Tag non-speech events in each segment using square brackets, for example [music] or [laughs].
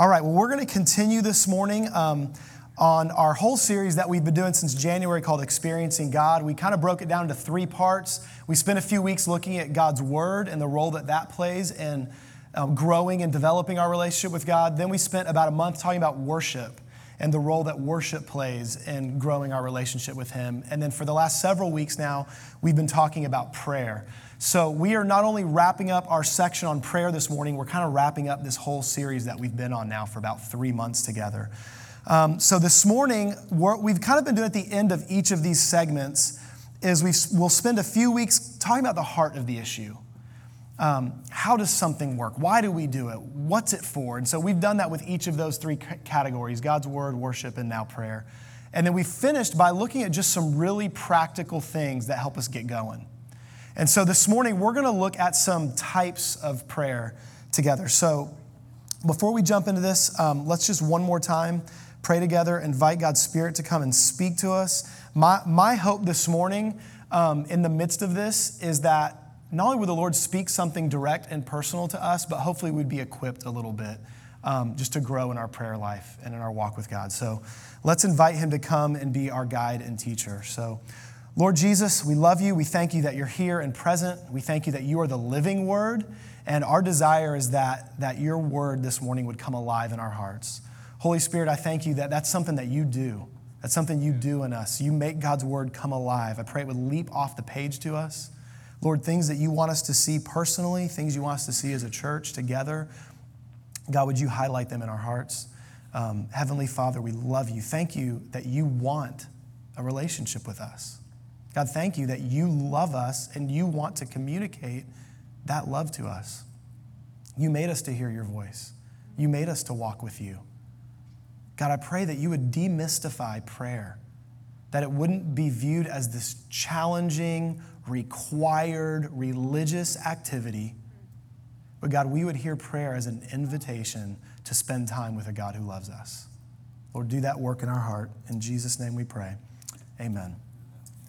All right, well, we're going to continue this morning um, on our whole series that we've been doing since January called Experiencing God. We kind of broke it down into three parts. We spent a few weeks looking at God's Word and the role that that plays in um, growing and developing our relationship with God. Then we spent about a month talking about worship and the role that worship plays in growing our relationship with Him. And then for the last several weeks now, we've been talking about prayer. So we are not only wrapping up our section on prayer this morning, we're kind of wrapping up this whole series that we've been on now for about three months together. Um, so this morning, what we have kind of been doing at the end of each of these segments is we, we'll spend a few weeks talking about the heart of the issue. Um, how does something work? Why do we do it? What's it for? And so we've done that with each of those three categories God's Word, worship, and now prayer. And then we finished by looking at just some really practical things that help us get going. And so this morning, we're going to look at some types of prayer together. So before we jump into this, um, let's just one more time pray together, invite God's Spirit to come and speak to us. My, my hope this morning, um, in the midst of this, is that not only would the Lord speak something direct and personal to us, but hopefully we'd be equipped a little bit um, just to grow in our prayer life and in our walk with God. So let's invite Him to come and be our guide and teacher. So, Lord Jesus, we love you. We thank you that you're here and present. We thank you that you are the living word. And our desire is that, that your word this morning would come alive in our hearts. Holy Spirit, I thank you that that's something that you do. That's something you do in us. You make God's word come alive. I pray it would leap off the page to us. Lord, things that you want us to see personally, things you want us to see as a church together, God, would you highlight them in our hearts? Um, Heavenly Father, we love you. Thank you that you want a relationship with us. God, thank you that you love us and you want to communicate that love to us. You made us to hear your voice, you made us to walk with you. God, I pray that you would demystify prayer, that it wouldn't be viewed as this challenging, required religious activity. But God, we would hear prayer as an invitation to spend time with a God who loves us. Lord, do that work in our heart. In Jesus' name we pray. Amen.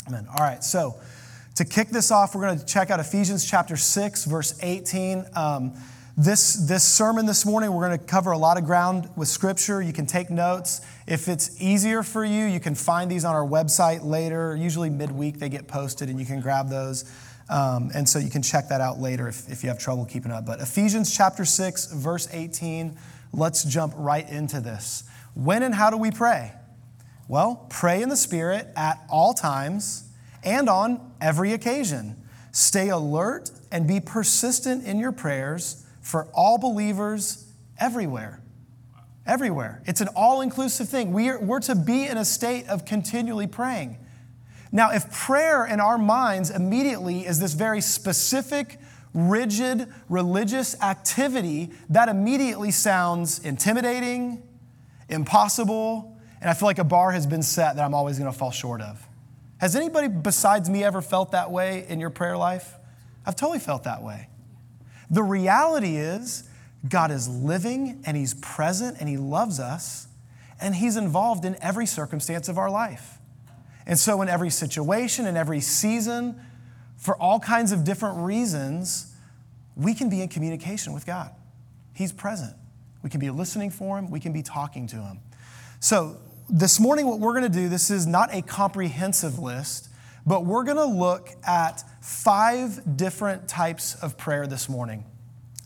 Amen. All right, so to kick this off, we're going to check out Ephesians chapter 6, verse 18. Um, this, this sermon this morning, we're going to cover a lot of ground with scripture. You can take notes. If it's easier for you, you can find these on our website later. Usually midweek, they get posted, and you can grab those. Um, and so you can check that out later if, if you have trouble keeping up. But Ephesians chapter 6, verse 18, let's jump right into this. When and how do we pray? Well, pray in the Spirit at all times and on every occasion. Stay alert and be persistent in your prayers for all believers everywhere. Everywhere. It's an all inclusive thing. We are, we're to be in a state of continually praying. Now, if prayer in our minds immediately is this very specific, rigid, religious activity, that immediately sounds intimidating, impossible, and I feel like a bar has been set that I'm always going to fall short of. Has anybody besides me ever felt that way in your prayer life? I've totally felt that way. The reality is, God is living and He's present and He loves us and He's involved in every circumstance of our life. And so, in every situation, in every season, for all kinds of different reasons, we can be in communication with God. He's present. We can be listening for Him, we can be talking to Him. So, this morning, what we're going to do, this is not a comprehensive list, but we're going to look at five different types of prayer this morning.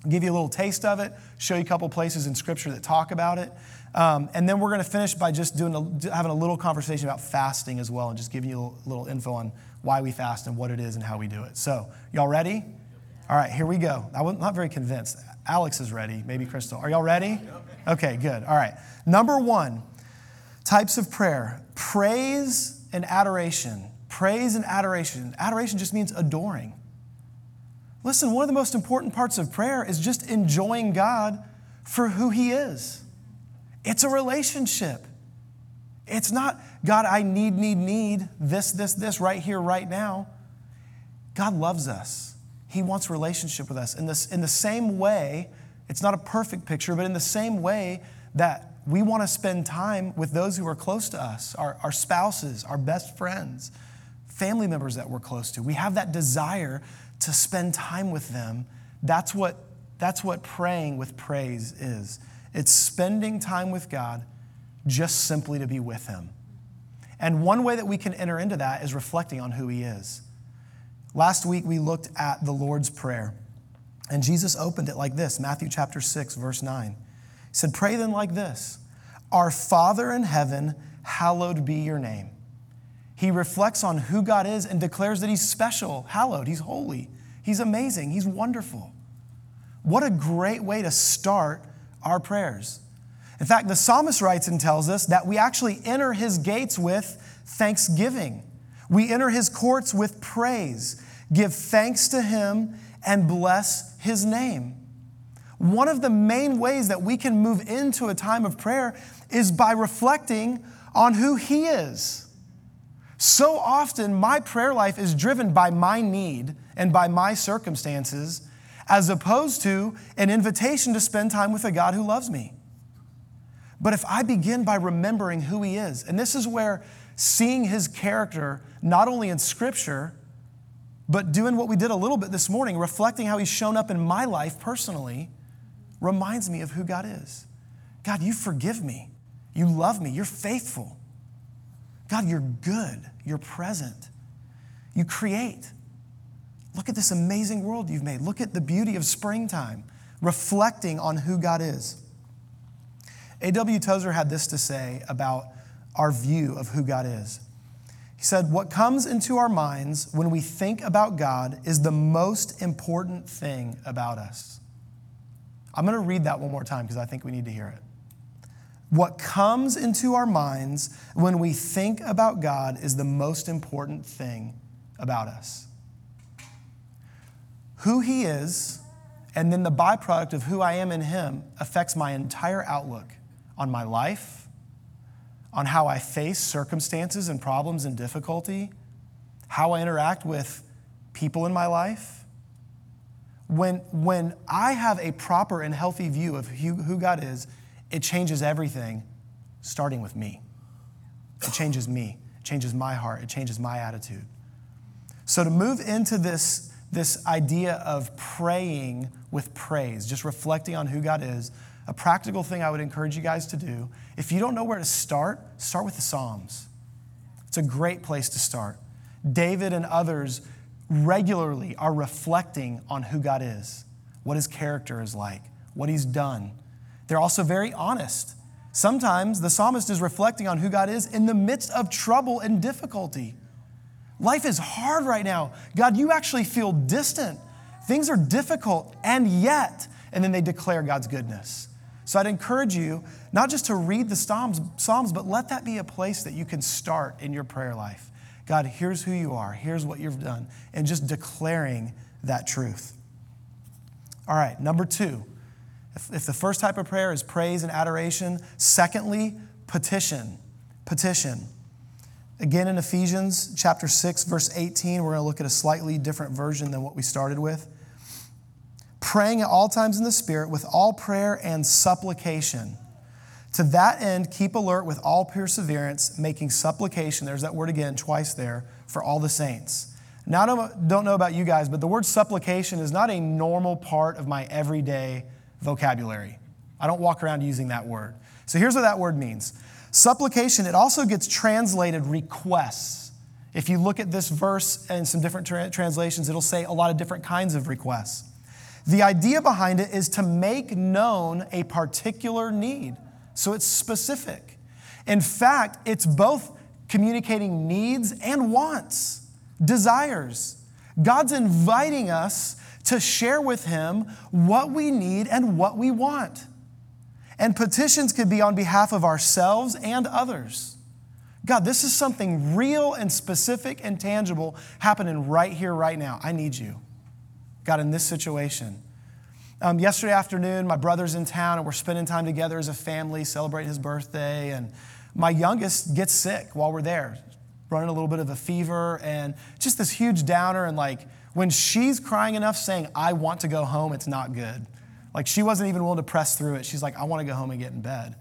I'll give you a little taste of it, show you a couple places in Scripture that talk about it. Um, and then we're going to finish by just doing a, having a little conversation about fasting as well and just giving you a little info on why we fast and what it is and how we do it. So, y'all ready? All right, here we go. I was not very convinced. Alex is ready, maybe Crystal. Are y'all ready? Okay, good. All right. Number one, types of prayer praise and adoration. Praise and adoration. Adoration just means adoring. Listen, one of the most important parts of prayer is just enjoying God for who He is. It's a relationship. It's not, God, I need, need, need this, this, this right here, right now. God loves us. He wants relationship with us. In, this, in the same way, it's not a perfect picture, but in the same way that we want to spend time with those who are close to us, our, our spouses, our best friends, family members that we're close to. We have that desire to spend time with them. That's what, that's what praying with praise is. It's spending time with God just simply to be with Him. And one way that we can enter into that is reflecting on who He is. Last week, we looked at the Lord's Prayer, and Jesus opened it like this Matthew chapter 6, verse 9. Said, Pray then like this Our Father in heaven, hallowed be your name. He reflects on who God is and declares that He's special, hallowed, He's holy, He's amazing, He's wonderful. What a great way to start our prayers. In fact, the psalmist writes and tells us that we actually enter his gates with thanksgiving. We enter his courts with praise, give thanks to him, and bless his name. One of the main ways that we can move into a time of prayer is by reflecting on who he is. So often, my prayer life is driven by my need and by my circumstances, as opposed to an invitation to spend time with a God who loves me. But if I begin by remembering who He is, and this is where seeing His character, not only in Scripture, but doing what we did a little bit this morning, reflecting how He's shown up in my life personally, reminds me of who God is. God, you forgive me. You love me. You're faithful. God, you're good. You're present. You create. Look at this amazing world you've made. Look at the beauty of springtime, reflecting on who God is. A.W. Tozer had this to say about our view of who God is. He said, What comes into our minds when we think about God is the most important thing about us. I'm going to read that one more time because I think we need to hear it. What comes into our minds when we think about God is the most important thing about us. Who He is, and then the byproduct of who I am in Him, affects my entire outlook on my life, on how I face circumstances and problems and difficulty, how I interact with people in my life. When, when I have a proper and healthy view of who, who God is, it changes everything, starting with me. It changes me, it changes my heart, it changes my attitude. So, to move into this, this idea of praying with praise, just reflecting on who God is, a practical thing I would encourage you guys to do if you don't know where to start, start with the Psalms. It's a great place to start. David and others regularly are reflecting on who God is, what his character is like, what he's done. They're also very honest. Sometimes the psalmist is reflecting on who God is in the midst of trouble and difficulty. Life is hard right now. God, you actually feel distant. Things are difficult, and yet, and then they declare God's goodness. So I'd encourage you not just to read the Psalms, Psalms, but let that be a place that you can start in your prayer life. God, here's who you are, here's what you've done, and just declaring that truth. All right, number two, if, if the first type of prayer is praise and adoration, secondly, petition. Petition. Again, in Ephesians chapter 6, verse 18, we're going to look at a slightly different version than what we started with praying at all times in the Spirit with all prayer and supplication. To that end, keep alert with all perseverance, making supplication, there's that word again, twice there, for all the saints. Now, I don't know about you guys, but the word supplication is not a normal part of my everyday vocabulary. I don't walk around using that word. So here's what that word means supplication, it also gets translated requests. If you look at this verse and some different tra- translations, it'll say a lot of different kinds of requests. The idea behind it is to make known a particular need. So it's specific. In fact, it's both communicating needs and wants, desires. God's inviting us to share with Him what we need and what we want. And petitions could be on behalf of ourselves and others. God, this is something real and specific and tangible happening right here, right now. I need you. God, in this situation. Um, yesterday afternoon, my brother's in town and we're spending time together as a family, celebrating his birthday. And my youngest gets sick while we're there, running a little bit of a fever and just this huge downer. And like when she's crying enough saying, I want to go home, it's not good. Like she wasn't even willing to press through it. She's like, I want to go home and get in bed.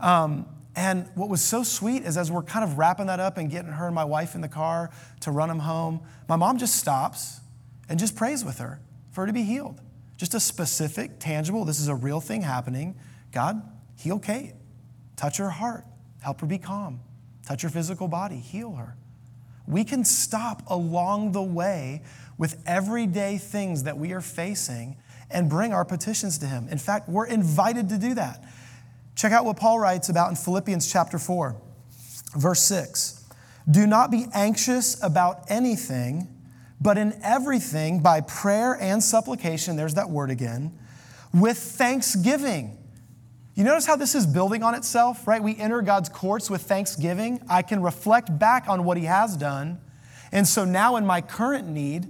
Um, and what was so sweet is as we're kind of wrapping that up and getting her and my wife in the car to run him home, my mom just stops and just prays with her for her to be healed. Just a specific, tangible, this is a real thing happening. God, heal Kate, touch her heart, help her be calm, touch her physical body, heal her. We can stop along the way with everyday things that we are facing and bring our petitions to Him. In fact, we're invited to do that. Check out what Paul writes about in Philippians chapter 4, verse 6. Do not be anxious about anything, but in everything, by prayer and supplication, there's that word again, with thanksgiving. You notice how this is building on itself, right? We enter God's courts with thanksgiving. I can reflect back on what He has done. And so now, in my current need,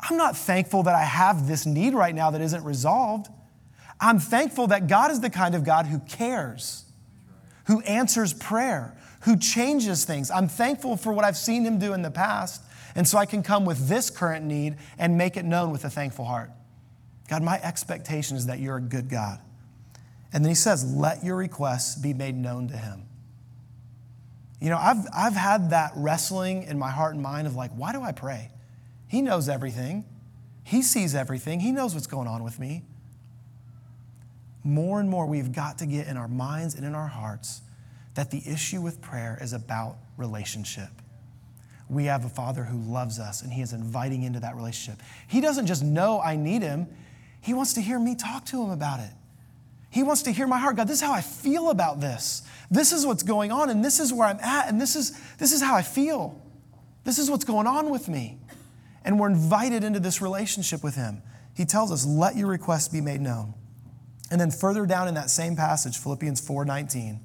I'm not thankful that I have this need right now that isn't resolved. I'm thankful that God is the kind of God who cares, who answers prayer, who changes things. I'm thankful for what I've seen Him do in the past. And so I can come with this current need and make it known with a thankful heart. God, my expectation is that you're a good God. And then He says, let your requests be made known to Him. You know, I've, I've had that wrestling in my heart and mind of like, why do I pray? He knows everything. He sees everything. He knows what's going on with me. More and more, we've got to get in our minds and in our hearts that the issue with prayer is about relationship. We have a Father who loves us and He is inviting into that relationship. He doesn't just know I need Him, He wants to hear me talk to Him about it. He wants to hear my heart. God, this is how I feel about this. This is what's going on, and this is where I'm at, and this is, this is how I feel. This is what's going on with me and we're invited into this relationship with Him. He tells us, let your requests be made known. And then further down in that same passage, Philippians 4:19,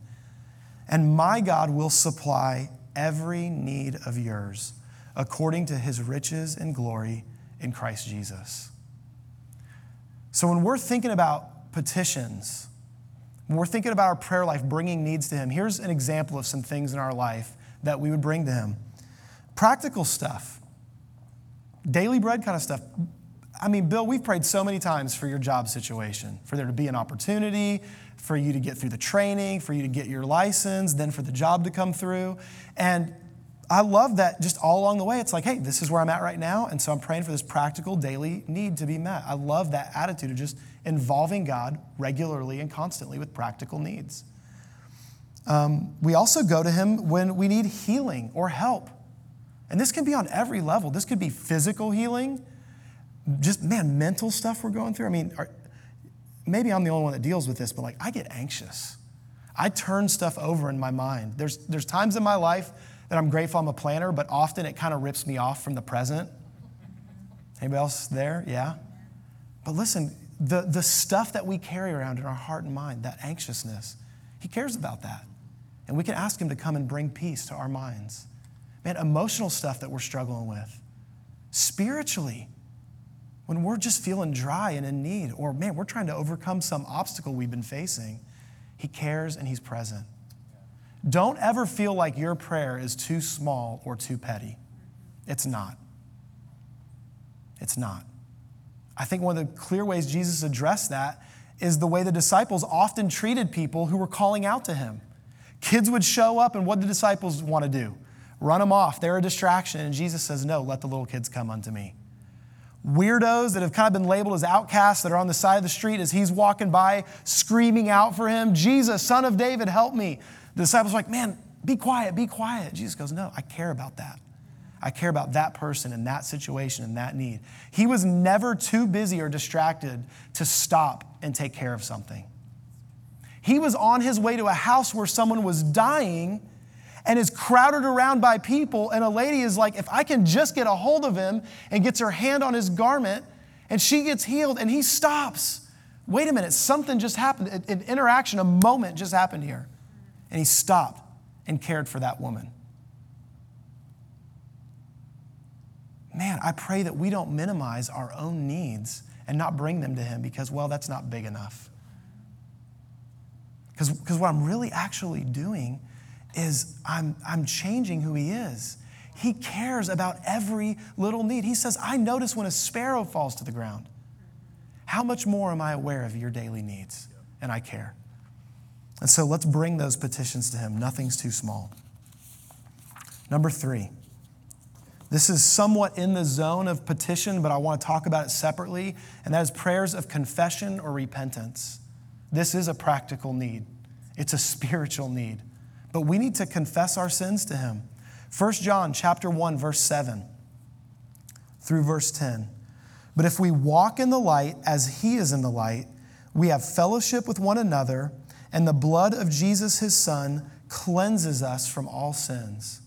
and my God will supply every need of yours according to his riches and glory in Christ Jesus. So when we're thinking about petitions, when we're thinking about our prayer life, bringing needs to him, here's an example of some things in our life that we would bring to him. Practical stuff daily bread kind of stuff. I mean, Bill, we've prayed so many times for your job situation, for there to be an opportunity, for you to get through the training, for you to get your license, then for the job to come through. And I love that just all along the way, it's like, hey, this is where I'm at right now. And so I'm praying for this practical daily need to be met. I love that attitude of just involving God regularly and constantly with practical needs. Um, we also go to Him when we need healing or help. And this can be on every level. This could be physical healing, just, man, mental stuff we're going through. I mean, are, maybe I'm the only one that deals with this, but like, I get anxious. I turn stuff over in my mind. There's, there's times in my life that I'm grateful I'm a planner, but often it kind of rips me off from the present. Anybody else there? Yeah? But listen, the, the stuff that we carry around in our heart and mind, that anxiousness, He cares about that. And we can ask Him to come and bring peace to our minds man, emotional stuff that we're struggling with, spiritually, when we're just feeling dry and in need, or man, we're trying to overcome some obstacle we've been facing, He cares and He's present. Don't ever feel like your prayer is too small or too petty. It's not. It's not. I think one of the clear ways Jesus addressed that is the way the disciples often treated people who were calling out to him. Kids would show up, and what the disciples want to do? Run them off. They're a distraction. And Jesus says, No, let the little kids come unto me. Weirdos that have kind of been labeled as outcasts that are on the side of the street as he's walking by, screaming out for him, Jesus, son of David, help me. The disciples are like, Man, be quiet, be quiet. Jesus goes, No, I care about that. I care about that person and that situation and that need. He was never too busy or distracted to stop and take care of something. He was on his way to a house where someone was dying and is crowded around by people. And a lady is like, if I can just get a hold of him and gets her hand on his garment, and she gets healed, and he stops. Wait a minute, something just happened. An interaction, a moment just happened here. And he stopped and cared for that woman. Man, I pray that we don't minimize our own needs and not bring them to him because, well, that's not big enough. Because what I'm really actually doing is I'm, I'm changing who he is. He cares about every little need. He says, I notice when a sparrow falls to the ground. How much more am I aware of your daily needs? And I care. And so let's bring those petitions to him. Nothing's too small. Number three, this is somewhat in the zone of petition, but I want to talk about it separately, and that is prayers of confession or repentance. This is a practical need. It's a [laughs] spiritual need. But we need to confess our sins to him. 1 John chapter 1 verse 7 through verse 10. But if we walk in the light as he is in the light, we have fellowship with one another, and the blood of Jesus his son cleanses us from all sins.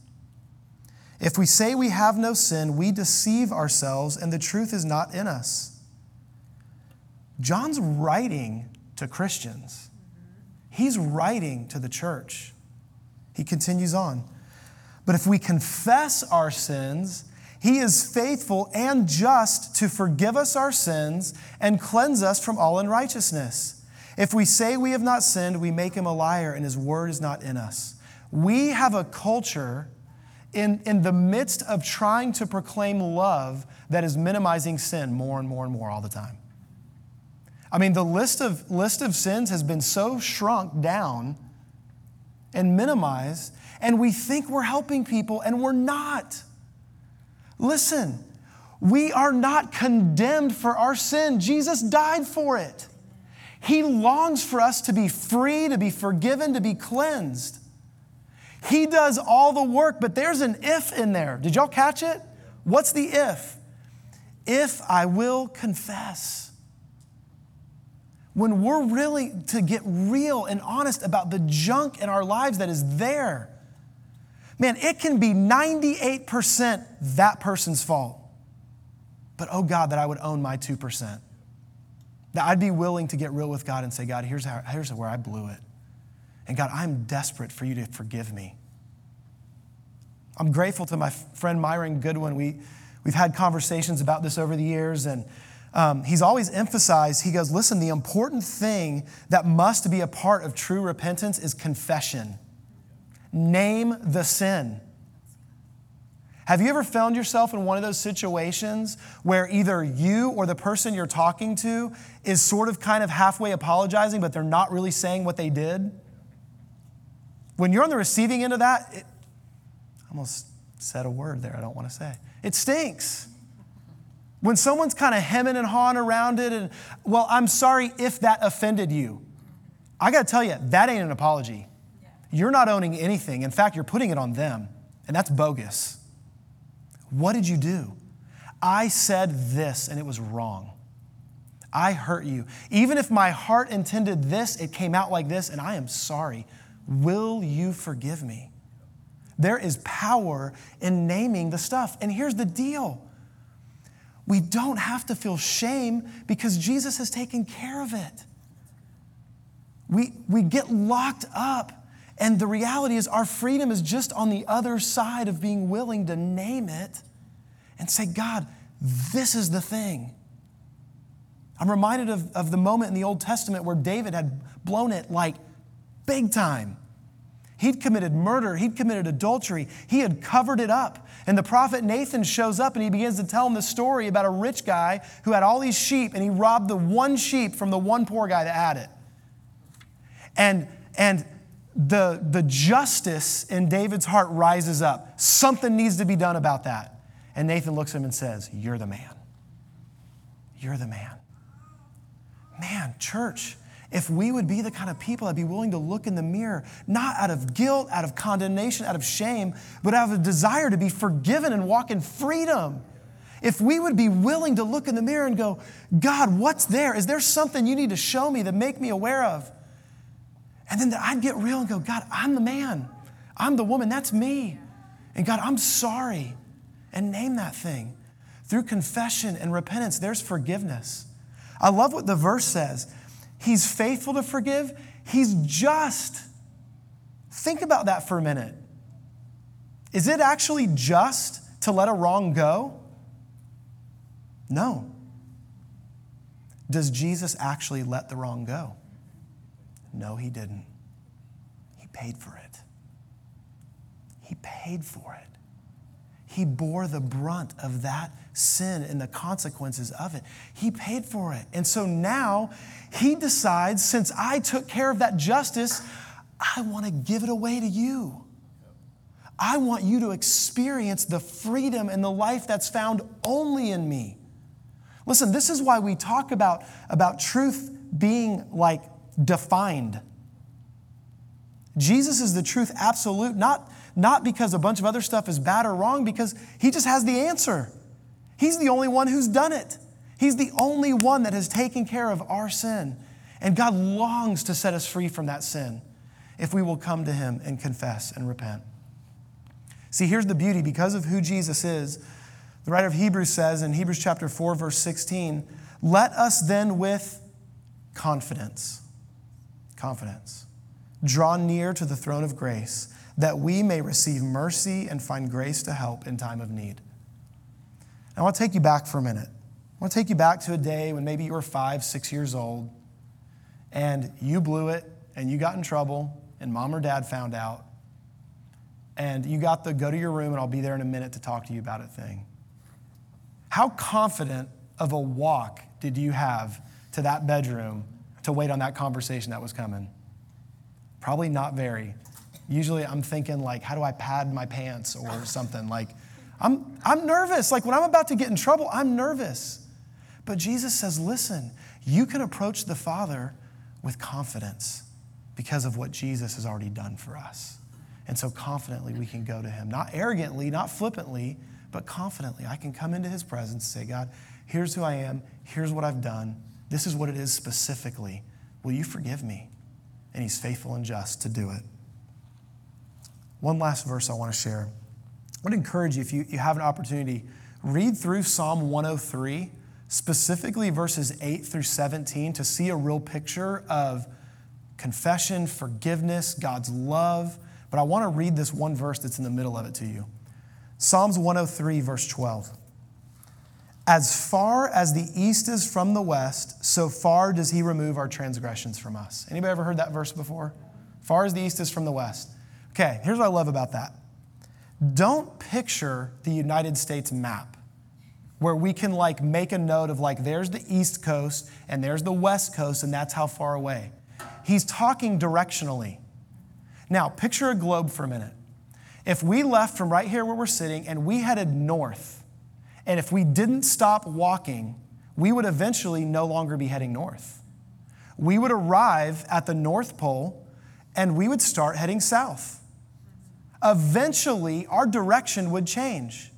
If we say we have no sin, we deceive ourselves, and the truth is not in us. John's writing to Christians, he's writing to the church. He continues on. But if we confess our sins, he is faithful and just to forgive us our sins and cleanse us from all unrighteousness. If we say we have not sinned, we make him a liar, and his word is not in us. We have a culture in, in the midst of trying to proclaim love that is minimizing sin more and more and more all the time. I mean, the list of, list of sins has been so shrunk down and minimize, and we think we're helping people, and we're not. Listen, we are not condemned for our sin. Jesus died for it. He longs for us to be free, to be forgiven, to be cleansed. He does all the work, but there's an if in there. Did y'all catch it? What's the if? If I will confess. When we're really to get real and honest about the junk in our lives that is there, man, it can be 98% that person's fault. But oh God, that I would own my 2%. That I'd be willing to get real with God and say, God, here's, how, here's where I blew it. And God, I'm desperate for you to forgive me. I'm grateful to my friend Myron Goodwin. We, we've had conversations about this over the years, and um, he's always emphasized, he goes, listen, the important thing that must be a part of true repentance is confession. Name the sin. Have you ever found yourself in one of those situations where either you or the person you're talking to is sort of kind of halfway apologizing, but they're not really saying what they did? When you're on the receiving end of that, it, I almost said a word there I don't want to say. It stinks. When someone's kind of hemming and hawing around it, and, well, I'm sorry if that offended you. I got to tell you, that ain't an apology. You're not owning anything. In fact, you're putting it on them, and that's bogus. What did you do? I said this, and it was wrong. I hurt you. Even if my heart intended this, it came out like this, and I am sorry. Will you forgive me? There is power in naming the stuff. And here's the deal we don't have to feel shame because Jesus has taken care of it. We, we get locked up, and the reality is our freedom is just on the other side of being willing to name it and say, God, this is the thing. I'm reminded of, of the moment in the Old Testament where David had blown it like big time. He'd committed murder, he'd committed adultery, he had covered it up. And the prophet Nathan shows up and he begins to tell him the story about a rich guy who had all these sheep and he robbed the one sheep from the one poor guy that had it. And, and the, the justice in David's heart rises up. Something needs to be done about that. And Nathan looks at him and says, You're the man. You're the man. Man, church, if we would be the kind of people that be willing to look in the mirror, not out of guilt, out of condemnation, out of shame, but out of a desire to be forgiven and walk in freedom. If we would be willing to look in the mirror and go, God, what's there? Is there something you need to show me that make me aware of? And then that I'd get real and go, God, I'm the man. I'm the woman. That's me. And God, I'm sorry. And name that thing. Through confession and repentance, there's forgiveness. I love what the verse says. He's faithful to forgive, He's just. Think about that for a minute. Is it actually just to let a wrong go? No. Does Jesus actually let the wrong go? No, he didn't. He paid for it. He paid for it. He bore the brunt of that sin and the consequences of it. He paid for it. And so now he decides, since I took care of that justice, I want to give it away to you. I want you to experience the freedom and the life that's found only in me. Listen, this is why we talk about, about truth being like defined. Jesus is the truth absolute, not, not because a bunch of other stuff is bad or wrong, because he just has the answer. He's the only one who's done it. He's the only one that has taken care of our sin. And God longs to set us free from that sin if we will come to Him and confess and repent. See, here's the beauty because of who Jesus is. The writer of Hebrews says in Hebrews chapter 4, verse 16, let us then with confidence, confidence, draw near to the throne of grace that we may receive mercy and find grace to help in time of need. I want to take you back for a minute. I want to take you back to a day when maybe you were five, six years old, and you blew it, and you got in trouble, and mom or dad found out, and you got the go to your room, and I'll be there in a minute to talk to you about it thing. How confident of a walk did you have to that bedroom to wait on that conversation that was coming? Probably not very. Usually I'm thinking, like, how do I pad my pants or something? Like, I'm, I'm nervous. Like, when I'm about to get in trouble, I'm nervous. But Jesus says, listen, you can approach the Father with confidence because of what Jesus has already done for us. And so confidently we can go to him, not arrogantly, not flippantly, but confidently. I can come into his presence and say, God, here's who I am, here's what I've done, this is what it is specifically. Will you forgive me? And he's faithful and just to do it. One last verse I want to share. I would encourage you, if you, you have an opportunity, read through Psalm 103, specifically verses 8 through 17, to see a real picture of confession, forgiveness, God's love. But I want to read this one verse that's in the middle of it to you. Psalms 103, verse 12. As far as the east is from the west, so far does he remove our transgressions from us. Anybody ever heard that verse before? Far as the east is from the west. Okay, here's what I love about that. Don't picture the United States map where we can like make a note of like there's the east coast and there's the west coast and that's how far away. He's talking directionally. Now, picture a globe for a minute. If we left from right here where we're sitting and we headed north, and if we didn't stop walking, we would eventually no longer be heading north. We would arrive at the North Pole and we would start heading south. Eventually, our direction would change.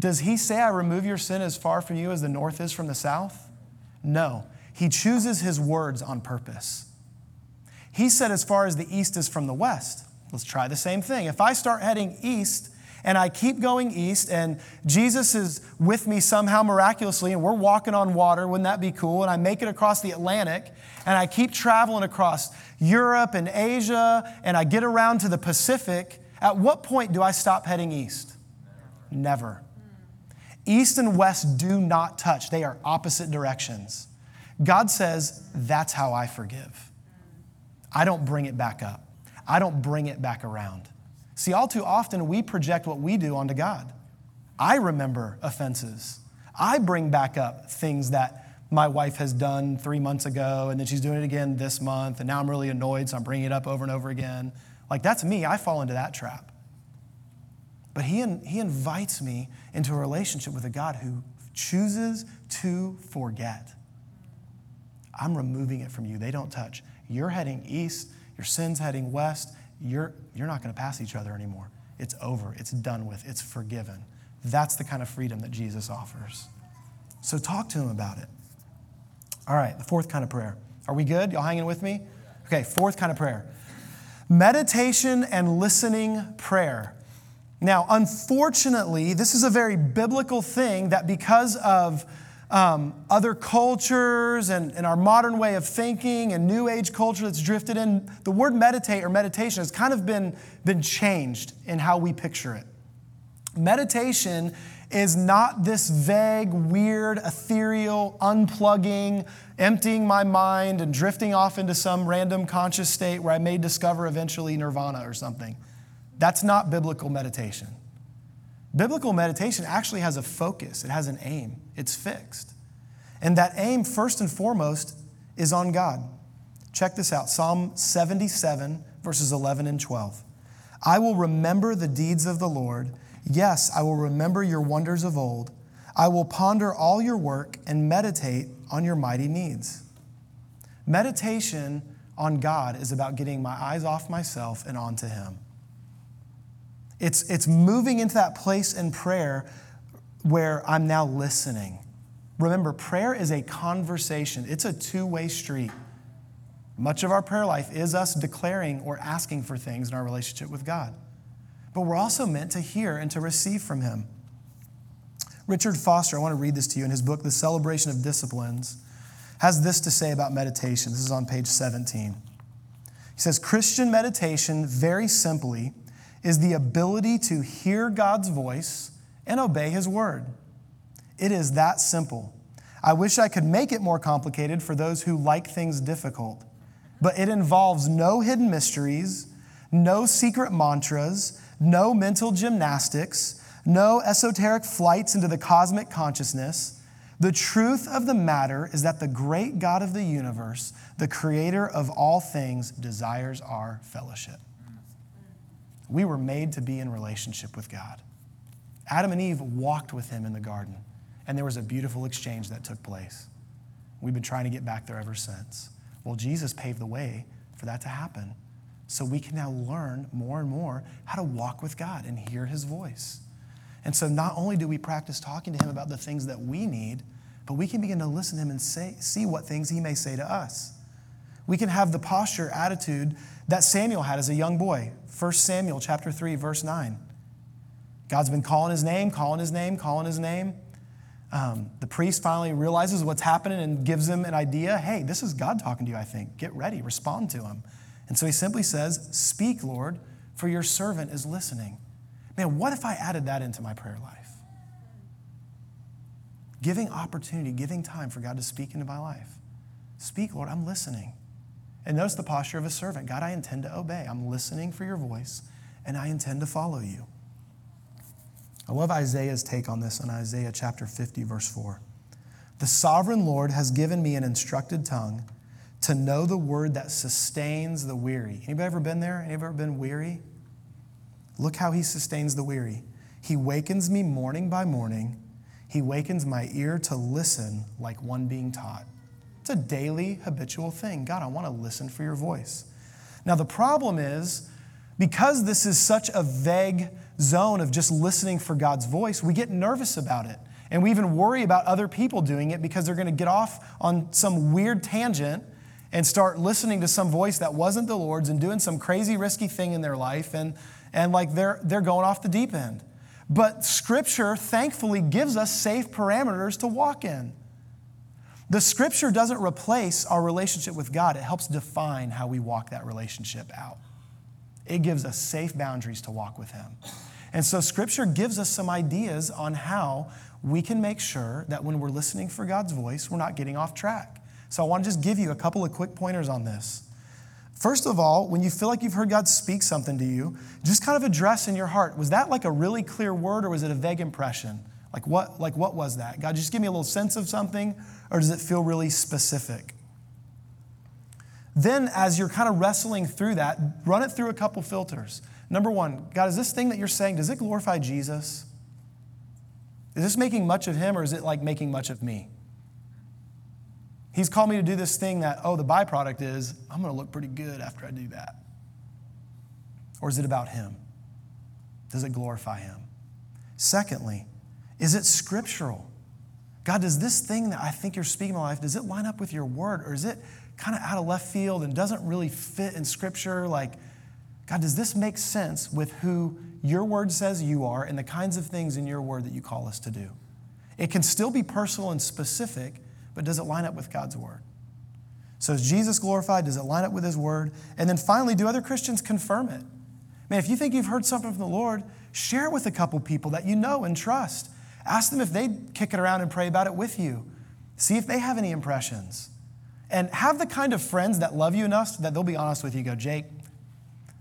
Does he say, I remove your sin as far from you as the north is from the south? No. He chooses his words on purpose. He said, as far as the east is from the west. Let's try the same thing. If I start heading east and I keep going east and Jesus is with me somehow miraculously and we're walking on water, wouldn't that be cool? And I make it across the Atlantic and I keep traveling across Europe and Asia and I get around to the Pacific, at what point do I stop heading east? Never. East and west do not touch, they are opposite directions. God says, That's how I forgive. I don't bring it back up, I don't bring it back around. See, all too often we project what we do onto God. I remember offenses. I bring back up things that my wife has done three months ago, and then she's doing it again this month, and now I'm really annoyed, so I'm bringing it up over and over again. Like, that's me. I fall into that trap. But he, he invites me into a relationship with a God who chooses to forget. I'm removing it from you. They don't touch. You're heading east, your sin's heading west. You're, you're not going to pass each other anymore. It's over, it's done with, it's forgiven. That's the kind of freedom that Jesus offers. So talk to him about it. All right, the fourth kind of prayer. Are we good? Y'all hanging with me? Okay, fourth kind of prayer meditation and listening prayer. Now, unfortunately, this is a very biblical thing that because of um, other cultures and, and our modern way of thinking and new age culture that's drifted in, the word meditate or meditation has kind of been, been changed in how we picture it. Meditation is not this vague, weird, ethereal, unplugging, emptying my mind and drifting off into some random conscious state where I may discover eventually nirvana or something. That's not biblical meditation. Biblical meditation actually has a focus, it has an aim, it's fixed. And that aim, first and foremost, is on God. Check this out Psalm 77, verses 11 and 12. I will remember the deeds of the Lord. Yes, I will remember your wonders of old. I will ponder all your work and meditate on your mighty needs. Meditation on God is about getting my eyes off myself and onto Him. It's, it's moving into that place in prayer where I'm now listening. Remember, prayer is a conversation, it's a two way street. Much of our prayer life is us declaring or asking for things in our relationship with God. But we're also meant to hear and to receive from Him. Richard Foster, I want to read this to you in his book, The Celebration of Disciplines, has this to say about meditation. This is on page 17. He says Christian meditation, very simply, is the ability to hear God's voice and obey His word. It is that simple. I wish I could make it more complicated for those who like things difficult, but it involves no hidden mysteries, no secret mantras, no mental gymnastics no esoteric flights into the cosmic consciousness. The truth of the matter is that the great God of the universe, the creator of all things, desires our fellowship. We were made to be in relationship with God. Adam and Eve walked with him in the garden, and there was a beautiful exchange that took place. We've been trying to get back there ever since. Well, Jesus paved the way for that to happen. So we can now learn more and more how to walk with God and hear his voice. And so not only do we practice talking to him about the things that we need, but we can begin to listen to him and say, see what things he may say to us. We can have the posture, attitude that Samuel had as a young boy. 1 Samuel chapter 3, verse 9. God's been calling his name, calling his name, calling his name. Um, the priest finally realizes what's happening and gives him an idea. Hey, this is God talking to you, I think. Get ready, respond to him. And so he simply says, Speak, Lord, for your servant is listening. Man, what if I added that into my prayer life? Giving opportunity, giving time for God to speak into my life. Speak, Lord, I'm listening. And notice the posture of a servant God, I intend to obey. I'm listening for your voice, and I intend to follow you. I love Isaiah's take on this in Isaiah chapter 50, verse 4. The sovereign Lord has given me an instructed tongue to know the word that sustains the weary. Anybody ever been there? Anybody ever been weary? Look how he sustains the weary. He wakens me morning by morning. He wakens my ear to listen like one being taught. It's a daily, habitual thing. God, I want to listen for your voice. Now, the problem is because this is such a vague zone of just listening for God's voice, we get nervous about it. And we even worry about other people doing it because they're going to get off on some weird tangent and start listening to some voice that wasn't the Lord's and doing some crazy, risky thing in their life. And and like they're, they're going off the deep end. But Scripture, thankfully, gives us safe parameters to walk in. The Scripture doesn't replace our relationship with God, it helps define how we walk that relationship out. It gives us safe boundaries to walk with Him. And so, Scripture gives us some ideas on how we can make sure that when we're listening for God's voice, we're not getting off track. So, I want to just give you a couple of quick pointers on this. First of all, when you feel like you've heard God speak something to you, just kind of address in your heart was that like a really clear word or was it a vague impression? Like what, like what was that? God, just give me a little sense of something or does it feel really specific? Then, as you're kind of wrestling through that, run it through a couple filters. Number one, God, is this thing that you're saying, does it glorify Jesus? Is this making much of him or is it like making much of me? He's called me to do this thing that, oh, the byproduct is I'm going to look pretty good after I do that. Or is it about Him? Does it glorify Him? Secondly, is it scriptural? God, does this thing that I think you're speaking in my life, does it line up with your word? Or is it kind of out of left field and doesn't really fit in scripture? Like, God, does this make sense with who your word says you are and the kinds of things in your word that you call us to do? It can still be personal and specific, but does it line up with God's word? So is Jesus glorified? Does it line up with his word? And then finally, do other Christians confirm it? Man, if you think you've heard something from the Lord, share it with a couple people that you know and trust. Ask them if they'd kick it around and pray about it with you. See if they have any impressions. And have the kind of friends that love you enough that they'll be honest with you. Go, Jake,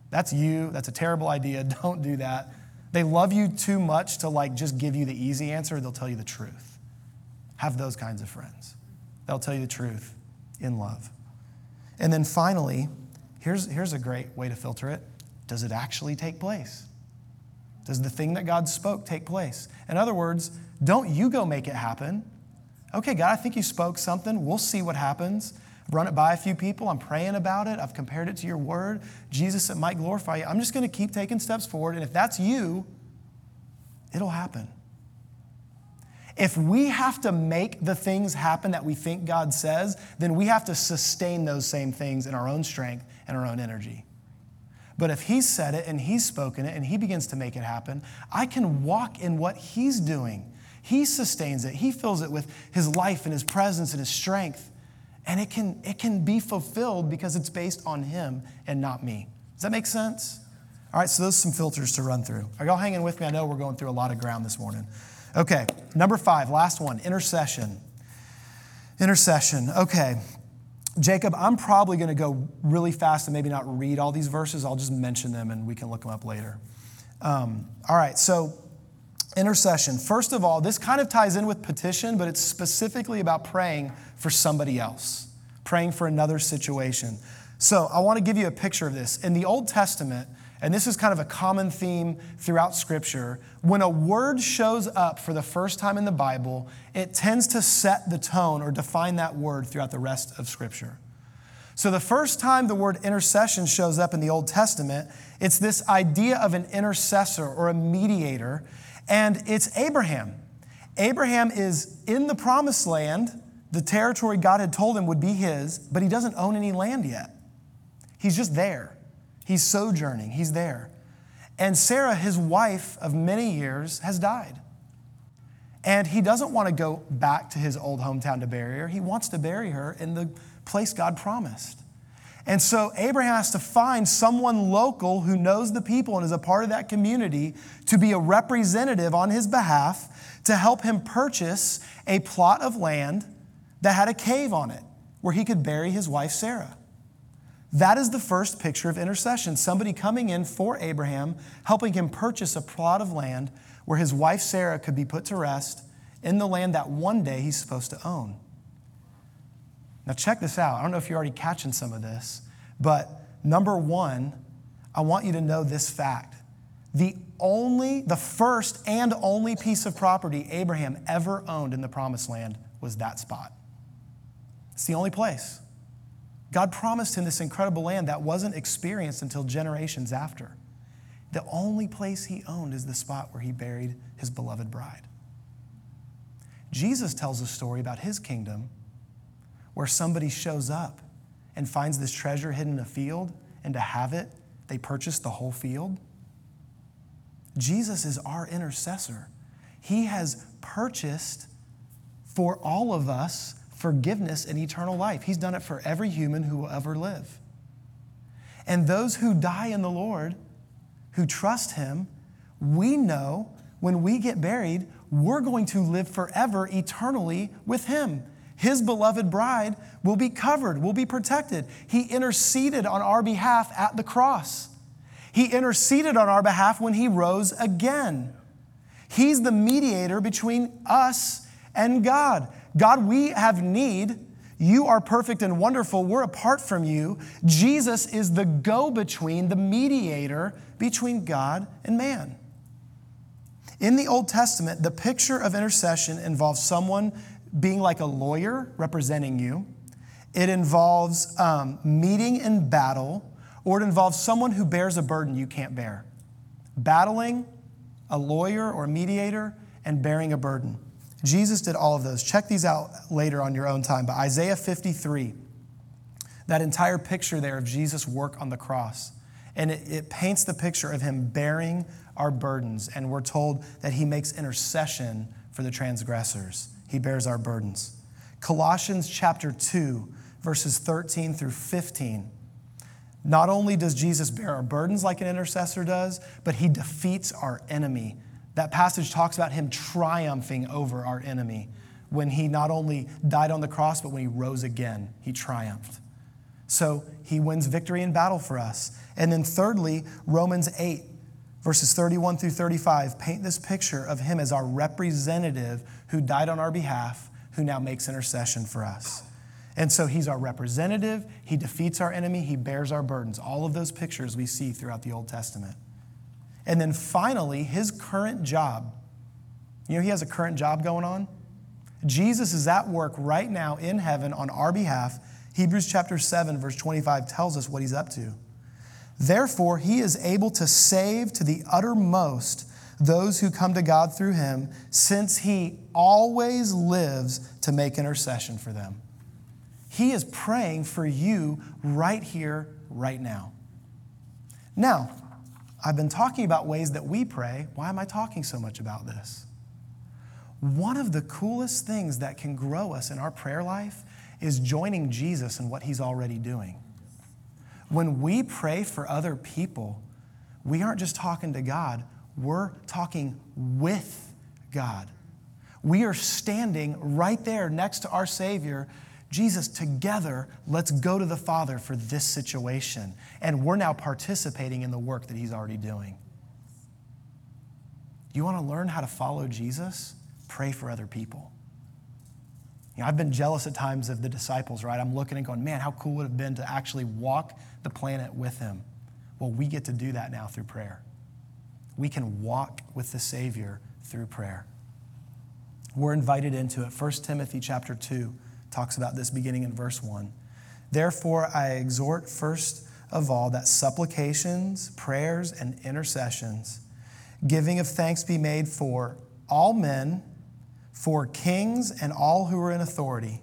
that's you. That's a terrible idea. [laughs] Don't do that. They love you too much to like just give you the easy answer. They'll tell you the truth. Have those kinds of friends. They'll tell you the truth in love. And then finally, here's, here's a great way to filter it does it actually take place? Does the thing that God spoke take place? In other words, don't you go make it happen. Okay, God, I think you spoke something. We'll see what happens. run it by a few people. I'm praying about it. I've compared it to your word. Jesus, it might glorify you. I'm just going to keep taking steps forward. And if that's you, it'll happen. If we have to make the things happen that we think God says, then we have to sustain those same things in our own strength and our own energy. But if He said it and He's spoken it and He begins to make it happen, I can walk in what He's doing. He sustains it, He fills it with His life and His presence and His strength. And it can, it can be fulfilled because it's based on Him and not me. Does that make sense? All right, so those are some filters to run through. Are y'all hanging with me? I know we're going through a lot of ground this morning. Okay, number five, last one intercession. Intercession. Okay, Jacob, I'm probably going to go really fast and maybe not read all these verses. I'll just mention them and we can look them up later. Um, all right, so intercession. First of all, this kind of ties in with petition, but it's specifically about praying for somebody else, praying for another situation. So I want to give you a picture of this. In the Old Testament, and this is kind of a common theme throughout Scripture. When a word shows up for the first time in the Bible, it tends to set the tone or define that word throughout the rest of Scripture. So, the first time the word intercession shows up in the Old Testament, it's this idea of an intercessor or a mediator, and it's Abraham. Abraham is in the promised land, the territory God had told him would be his, but he doesn't own any land yet. He's just there. He's sojourning, he's there. And Sarah, his wife of many years, has died. And he doesn't want to go back to his old hometown to bury her. He wants to bury her in the place God promised. And so Abraham has to find someone local who knows the people and is a part of that community to be a representative on his behalf to help him purchase a plot of land that had a cave on it where he could bury his wife Sarah. That is the first picture of intercession somebody coming in for Abraham, helping him purchase a plot of land where his wife Sarah could be put to rest in the land that one day he's supposed to own. Now, check this out. I don't know if you're already catching some of this, but number one, I want you to know this fact. The only, the first and only piece of property Abraham ever owned in the promised land was that spot. It's the only place. God promised him this incredible land that wasn't experienced until generations after. The only place he owned is the spot where he buried his beloved bride. Jesus tells a story about his kingdom where somebody shows up and finds this treasure hidden in a field, and to have it, they purchase the whole field. Jesus is our intercessor. He has purchased for all of us forgiveness and eternal life. He's done it for every human who will ever live. And those who die in the Lord, who trust Him, we know when we get buried, we're going to live forever eternally with Him. His beloved bride will be covered, will be protected. He interceded on our behalf at the cross. He interceded on our behalf when He rose again. He's the mediator between us and God. God, we have need. You are perfect and wonderful. We're apart from you. Jesus is the go between, the mediator between God and man. In the Old Testament, the picture of intercession involves someone being like a lawyer representing you, it involves um, meeting in battle, or it involves someone who bears a burden you can't bear. Battling, a lawyer or mediator, and bearing a burden. Jesus did all of those. Check these out later on your own time. But Isaiah 53, that entire picture there of Jesus' work on the cross, and it, it, paints the picture of him bearing our burdens. And we're told that he makes intercession for the transgressors, he bears our burdens. Colossians chapter 2, verses 13 through 15. Not only does Jesus bear our burdens like an intercessor does, but he defeats our enemy that passage talks about him triumphing over our enemy when he not only died on the cross, but when he rose again, he triumphed. So he wins victory in battle for us. And then, thirdly, Romans 8, verses 31 through 35 paint this picture of him as our representative who died on our behalf, who now makes intercession for us. And so he's our representative, he defeats our enemy, he bears our burdens. All of those pictures we see throughout the Old Testament. And then finally, his current job. You know, he has a current job going on. Jesus is at work right now in heaven on our behalf. Hebrews chapter 7, verse 25 tells us what he's up to. Therefore, he is able to save to the uttermost those who come to God through him, since he always lives to make intercession for them. He is praying for you right here, right now. Now, I've been talking about ways that we pray. Why am I talking so much about this? One of the coolest things that can grow us in our prayer life is joining Jesus in what he's already doing. When we pray for other people, we aren't just talking to God, we're talking with God. We are standing right there next to our Savior. Jesus, together, let's go to the Father for this situation. And we're now participating in the work that He's already doing. You want to learn how to follow Jesus? Pray for other people. You know, I've been jealous at times of the disciples, right? I'm looking and going, man, how cool would it have been to actually walk the planet with Him? Well, we get to do that now through prayer we can walk with the Savior through prayer. We're invited into it. 1 Timothy chapter 2 talks about this beginning in verse 1. Therefore, I exhort first of all that supplications, prayers, and intercessions, giving of thanks be made for all men, for kings, and all who are in authority,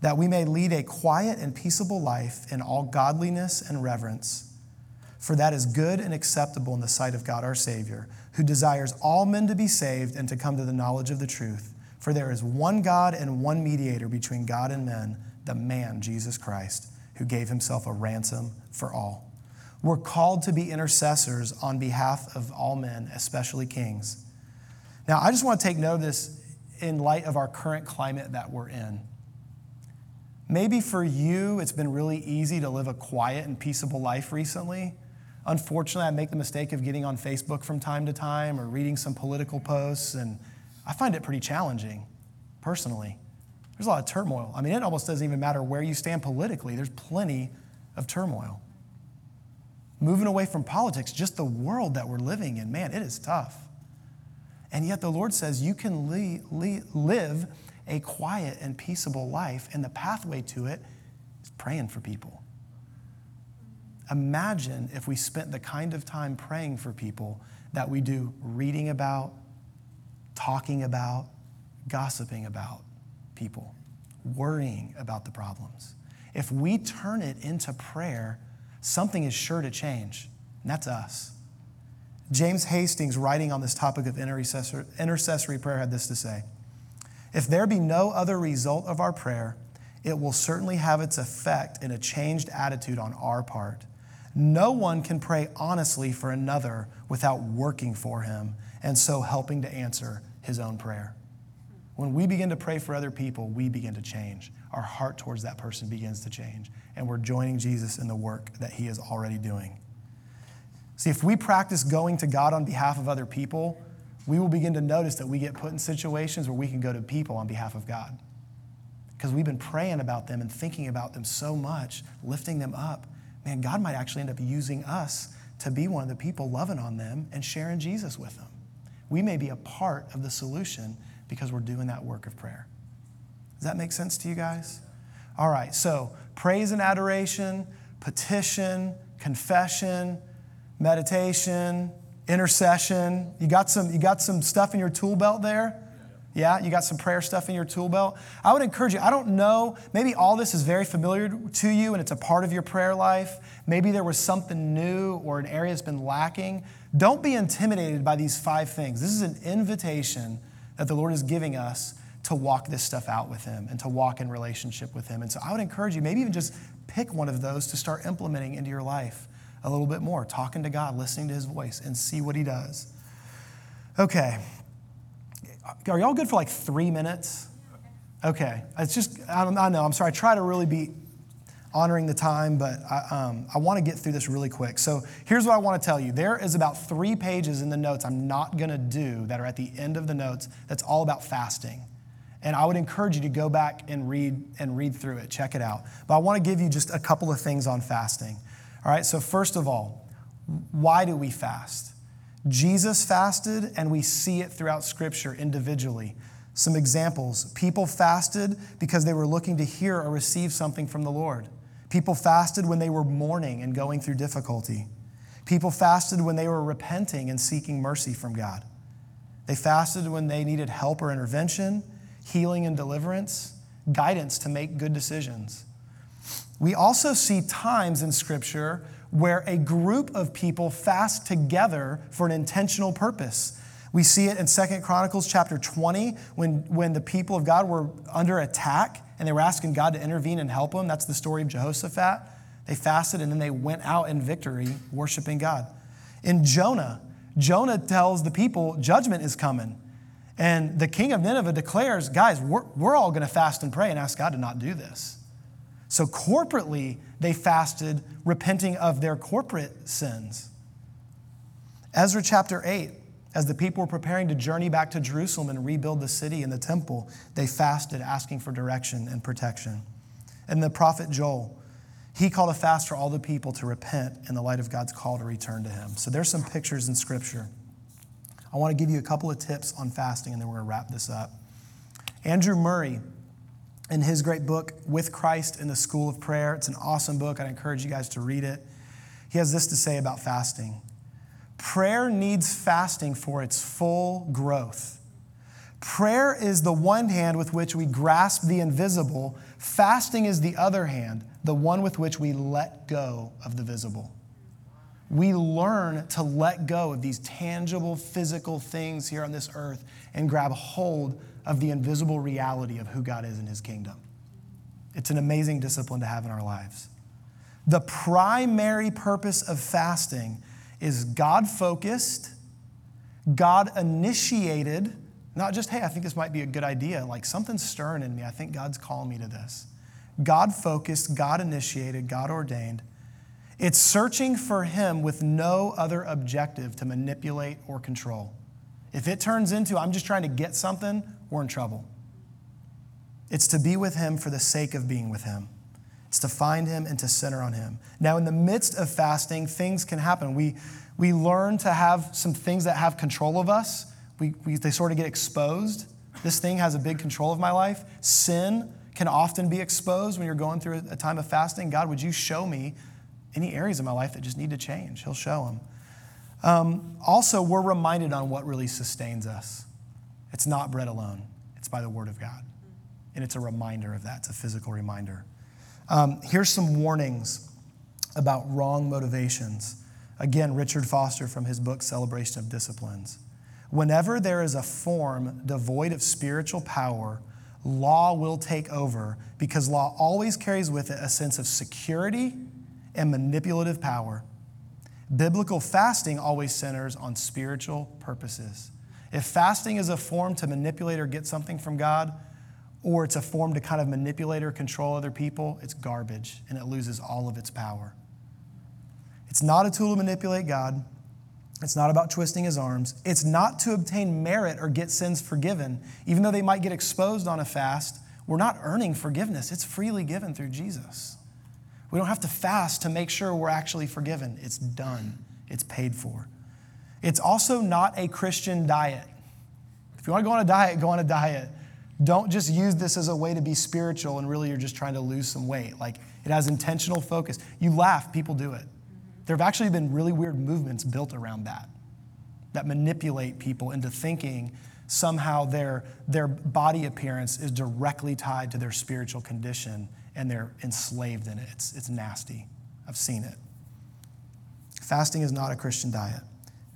that we may lead a quiet and peaceable life in all godliness and reverence. For that is good and acceptable in the sight of God our Savior, who desires all men to be saved and to come to the knowledge of the truth. For there is one God and one mediator between God and men, the man, Jesus Christ, who gave himself a ransom for all. We're called to be intercessors on behalf of all men, especially kings. Now, I just want to take note of this in light of our current climate that we're in. Maybe for you, it's been really easy to live a quiet and peaceable life recently. Unfortunately, I make the mistake of getting on Facebook from time to time or reading some political posts, and I find it pretty challenging, personally. There's a lot of turmoil. I mean, it almost doesn't even matter where you stand politically, there's plenty of turmoil. Moving away from politics, just the world that we're living in, man, it is tough. And yet the Lord says you can live a quiet and peaceable life, and the pathway to it is praying for people. Imagine if we spent the kind of time praying for people that we do reading about, talking about, gossiping about people, worrying about the problems. If we turn it into prayer, something is sure to change, and that's us. James Hastings, writing on this topic of intercessory prayer, had this to say If there be no other result of our prayer, it will certainly have its effect in a changed attitude on our part. No one can pray honestly for another without working for him and so helping to answer his own prayer. When we begin to pray for other people, we begin to change. Our heart towards that person begins to change, and we're joining Jesus in the work that he is already doing. See, if we practice going to God on behalf of other people, we will begin to notice that we get put in situations where we can go to people on behalf of God. Because we've been praying about them and thinking about them so much, lifting them up man, God might actually end up using us to be one of the people loving on them and sharing Jesus with them. We may be a part of the solution because we're doing that work of prayer. Does that make sense to you guys? All right, so praise and adoration, petition, confession, meditation, intercession. You got some, you got some stuff in your tool belt there? Yeah, you got some prayer stuff in your tool belt. I would encourage you, I don't know, maybe all this is very familiar to you and it's a part of your prayer life. Maybe there was something new or an area that's been lacking. Don't be intimidated by these five things. This is an invitation that the Lord is giving us to walk this stuff out with Him and to walk in relationship with Him. And so I would encourage you, maybe even just pick one of those to start implementing into your life a little bit more, talking to God, listening to His voice, and see what He does. Okay, are y'all good for like three minutes? Okay. It's just, I, don't, I know, I'm sorry. I try to really be honoring the time, but I, um, I want to get through this really quick. So here's what I want to tell you. There is about three pages in the notes I'm not going to do that are at the end of the notes that's all about fasting. And I would encourage you to go back and read and read through it, check it out. But I want to give you just a couple of things on fasting. All right, so first of all, why do we fast? Jesus fasted, and we see it throughout Scripture individually. Some examples people fasted because they were looking to hear or receive something from the Lord. People fasted when they were mourning and going through difficulty. People fasted when they were repenting and seeking mercy from God. They fasted when they needed help or intervention, healing and deliverance, guidance to make good decisions. We also see times in Scripture where a group of people fast together for an intentional purpose. We see it in Second Chronicles chapter 20 when, when the people of God were under attack and they were asking God to intervene and help them. That's the story of Jehoshaphat. They fasted and then they went out in victory, worshiping God. In Jonah, Jonah tells the people judgment is coming. And the king of Nineveh declares, guys, we're, we're all going to fast and pray and ask God to not do this. So, corporately, they fasted, repenting of their corporate sins. Ezra chapter 8, as the people were preparing to journey back to Jerusalem and rebuild the city and the temple, they fasted, asking for direction and protection. And the prophet Joel, he called a fast for all the people to repent in the light of God's call to return to Him. So there's some pictures in Scripture. I want to give you a couple of tips on fasting, and then we're going to wrap this up. Andrew Murray, in his great book, With Christ in the School of Prayer, it's an awesome book. I'd encourage you guys to read it. He has this to say about fasting Prayer needs fasting for its full growth. Prayer is the one hand with which we grasp the invisible, fasting is the other hand the one with which we let go of the visible. We learn to let go of these tangible physical things here on this earth and grab hold of the invisible reality of who God is in his kingdom. It's an amazing discipline to have in our lives. The primary purpose of fasting is God focused, God initiated, not just, hey, I think this might be a good idea, like something's stirring in me. I think God's calling me to this. God focused, God initiated, God ordained. It's searching for Him with no other objective to manipulate or control. If it turns into, I'm just trying to get something, we're in trouble. It's to be with Him for the sake of being with Him. It's to find Him and to center on Him. Now, in the midst of fasting, things can happen. We, we learn to have some things that have control of us, we, we, they sort of get exposed. This thing has a big control of my life. Sin can often be exposed when you're going through a time of fasting. God, would you show me any areas of my life that just need to change? He'll show them. Um, also, we're reminded on what really sustains us. It's not bread alone, it's by the Word of God. And it's a reminder of that, it's a physical reminder. Um, here's some warnings about wrong motivations. Again, Richard Foster from his book, Celebration of Disciplines. Whenever there is a form devoid of spiritual power, law will take over because law always carries with it a sense of security and manipulative power. Biblical fasting always centers on spiritual purposes. If fasting is a form to manipulate or get something from God, or it's a form to kind of manipulate or control other people, it's garbage and it loses all of its power. It's not a tool to manipulate God. It's not about twisting his arms. It's not to obtain merit or get sins forgiven. Even though they might get exposed on a fast, we're not earning forgiveness. It's freely given through Jesus. We don't have to fast to make sure we're actually forgiven. It's done, it's paid for. It's also not a Christian diet. If you want to go on a diet, go on a diet. Don't just use this as a way to be spiritual and really you're just trying to lose some weight. Like it has intentional focus. You laugh, people do it. There have actually been really weird movements built around that, that manipulate people into thinking somehow their, their body appearance is directly tied to their spiritual condition and they're enslaved in it. It's, it's nasty. I've seen it. Fasting is not a Christian diet.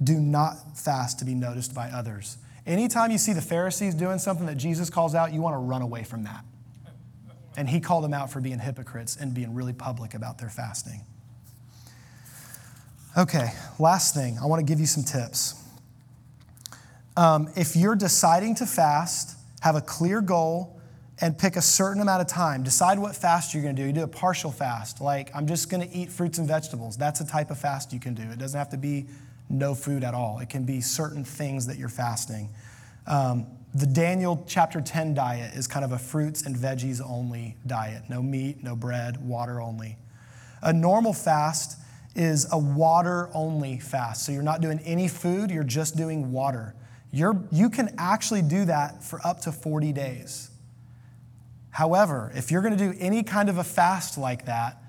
Do not fast to be noticed by others. Anytime you see the Pharisees doing something that Jesus calls out, you want to run away from that. And he called them out for being hypocrites and being really public about their fasting. Okay, last thing, I want to give you some tips. Um, if you're deciding to fast, have a clear goal and pick a certain amount of time. Decide what fast you're going to do. You do a partial fast, like I'm just going to eat fruits and vegetables. That's a type of fast you can do. It doesn't have to be no food at all, it can be certain things that you're fasting. Um, the Daniel chapter 10 diet is kind of a fruits and veggies only diet no meat, no bread, water only. A normal fast is a water only fast. So you're not doing any food, you're just doing water. You're, you can actually do that for up to 40 days. However, if you're going to do any kind of a fast like that,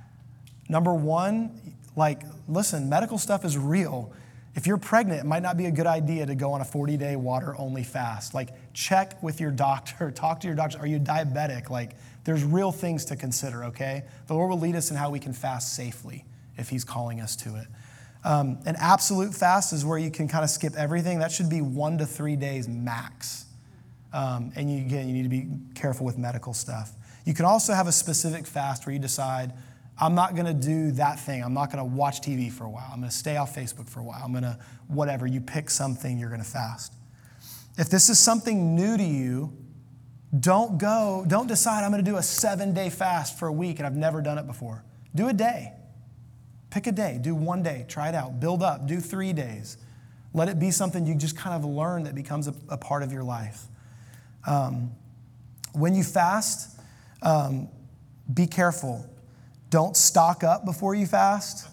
number one, like, listen, medical stuff is real. If you're pregnant, it might not be a good idea to go on a 40 day water only fast. Like, check with your doctor, [laughs] talk to your doctor. Are you diabetic? Like, there's real things to consider, okay? The Lord will lead us in how we can fast safely if He's calling us to it. Um, an absolute fast is where you can kind of skip everything. That should be one to three days max. Um, and you, again, you need to be careful with medical stuff. You can also have a specific fast where you decide, I'm not going to do that thing. I'm not going to watch TV for a while. I'm going to stay off Facebook for a while. I'm going to, whatever. You pick something, you're going to fast. If this is something new to you, don't go, don't decide I'm going to do a seven day fast for a week and I've never done it before. Do a day. Pick a day, do one day, try it out, build up, do three days. Let it be something you just kind of learn that becomes a, a part of your life. Um, when you fast, um, be careful. Don't stock up before you fast.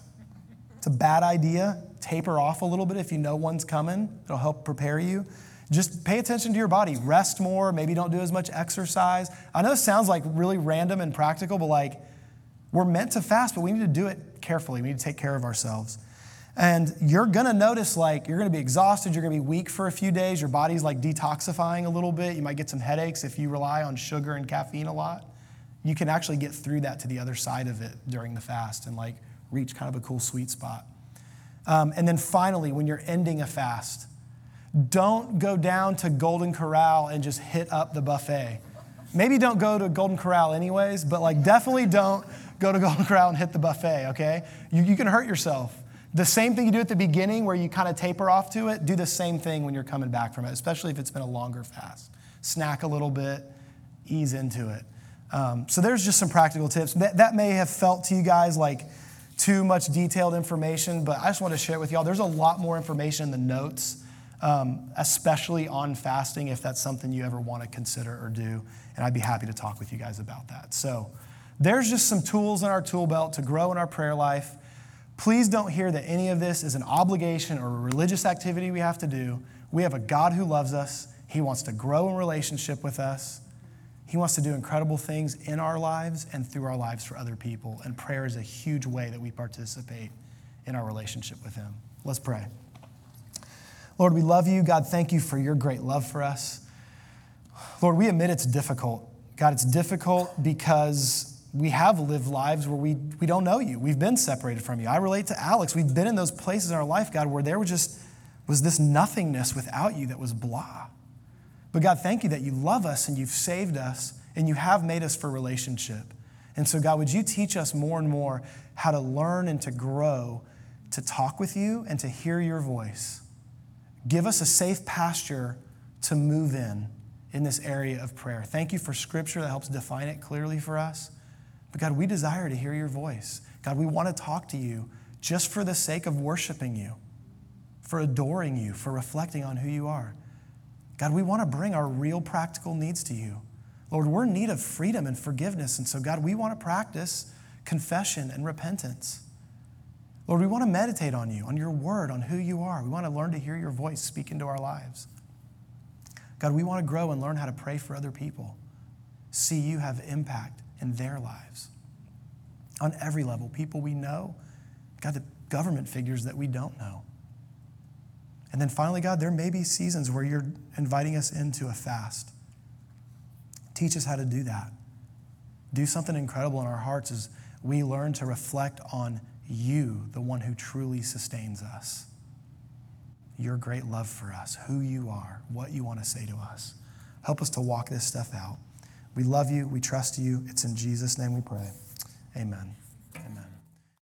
It's a bad idea. Taper off a little bit if you know one's coming, it'll help prepare you. Just pay attention to your body. Rest more. Maybe don't do as much exercise. I know it sounds like really random and practical, but like we're meant to fast, but we need to do it carefully. We need to take care of ourselves. And you're gonna notice like you're gonna be exhausted, you're gonna be weak for a few days, your body's like detoxifying a little bit. You might get some headaches if you rely on sugar and caffeine a lot. You can actually get through that to the other side of it during the fast and like reach kind of a cool sweet spot. Um, and then finally, when you're ending a fast, don't go down to Golden Corral and just hit up the buffet. Maybe don't go to Golden Corral anyways, but like definitely don't go to [laughs] Golden Corral and hit the buffet, okay? You, you can hurt yourself. The same thing you do at the beginning where you kind of taper off to it, do the same thing when you're coming back from it, especially if it's been a longer fast. Snack a little bit, ease into it. Um, so there's just some practical tips. That, that may have felt to you guys like too much detailed information, but I just want to share it with y'all. There's a lot more information in the notes, um, especially on fasting, if that's something you ever want to consider or do. And I'd be happy to talk with you guys about that. So, there's just some tools in our tool belt to grow in our prayer life. Please don't hear that any of this is an obligation or a religious activity we have to do. We have a God who loves us. He wants to grow in relationship with us. He wants to do incredible things in our lives and through our lives for other people. And prayer is a huge way that we participate in our relationship with Him. Let's pray. Lord, we love you. God, thank you for your great love for us. Lord, we admit it's difficult. God, it's difficult because we have lived lives where we, we don't know you. We've been separated from you. I relate to Alex. We've been in those places in our life, God, where there was just was this nothingness without you that was blah. But God, thank you that you love us and you've saved us and you have made us for relationship. And so, God, would you teach us more and more how to learn and to grow to talk with you and to hear your voice? Give us a safe pasture to move in in this area of prayer. Thank you for scripture that helps define it clearly for us. But God, we desire to hear your voice. God, we want to talk to you just for the sake of worshiping you, for adoring you, for reflecting on who you are. God, we want to bring our real practical needs to you. Lord, we're in need of freedom and forgiveness. And so, God, we want to practice confession and repentance. Lord, we want to meditate on you, on your word, on who you are. We want to learn to hear your voice speak into our lives. God, we want to grow and learn how to pray for other people, see you have impact in their lives on every level. People we know, God, the government figures that we don't know. And then finally, God, there may be seasons where you're inviting us into a fast. Teach us how to do that. Do something incredible in our hearts as we learn to reflect on you, the one who truly sustains us. Your great love for us, who you are, what you want to say to us. Help us to walk this stuff out. We love you. We trust you. It's in Jesus' name we pray. Amen. Amen.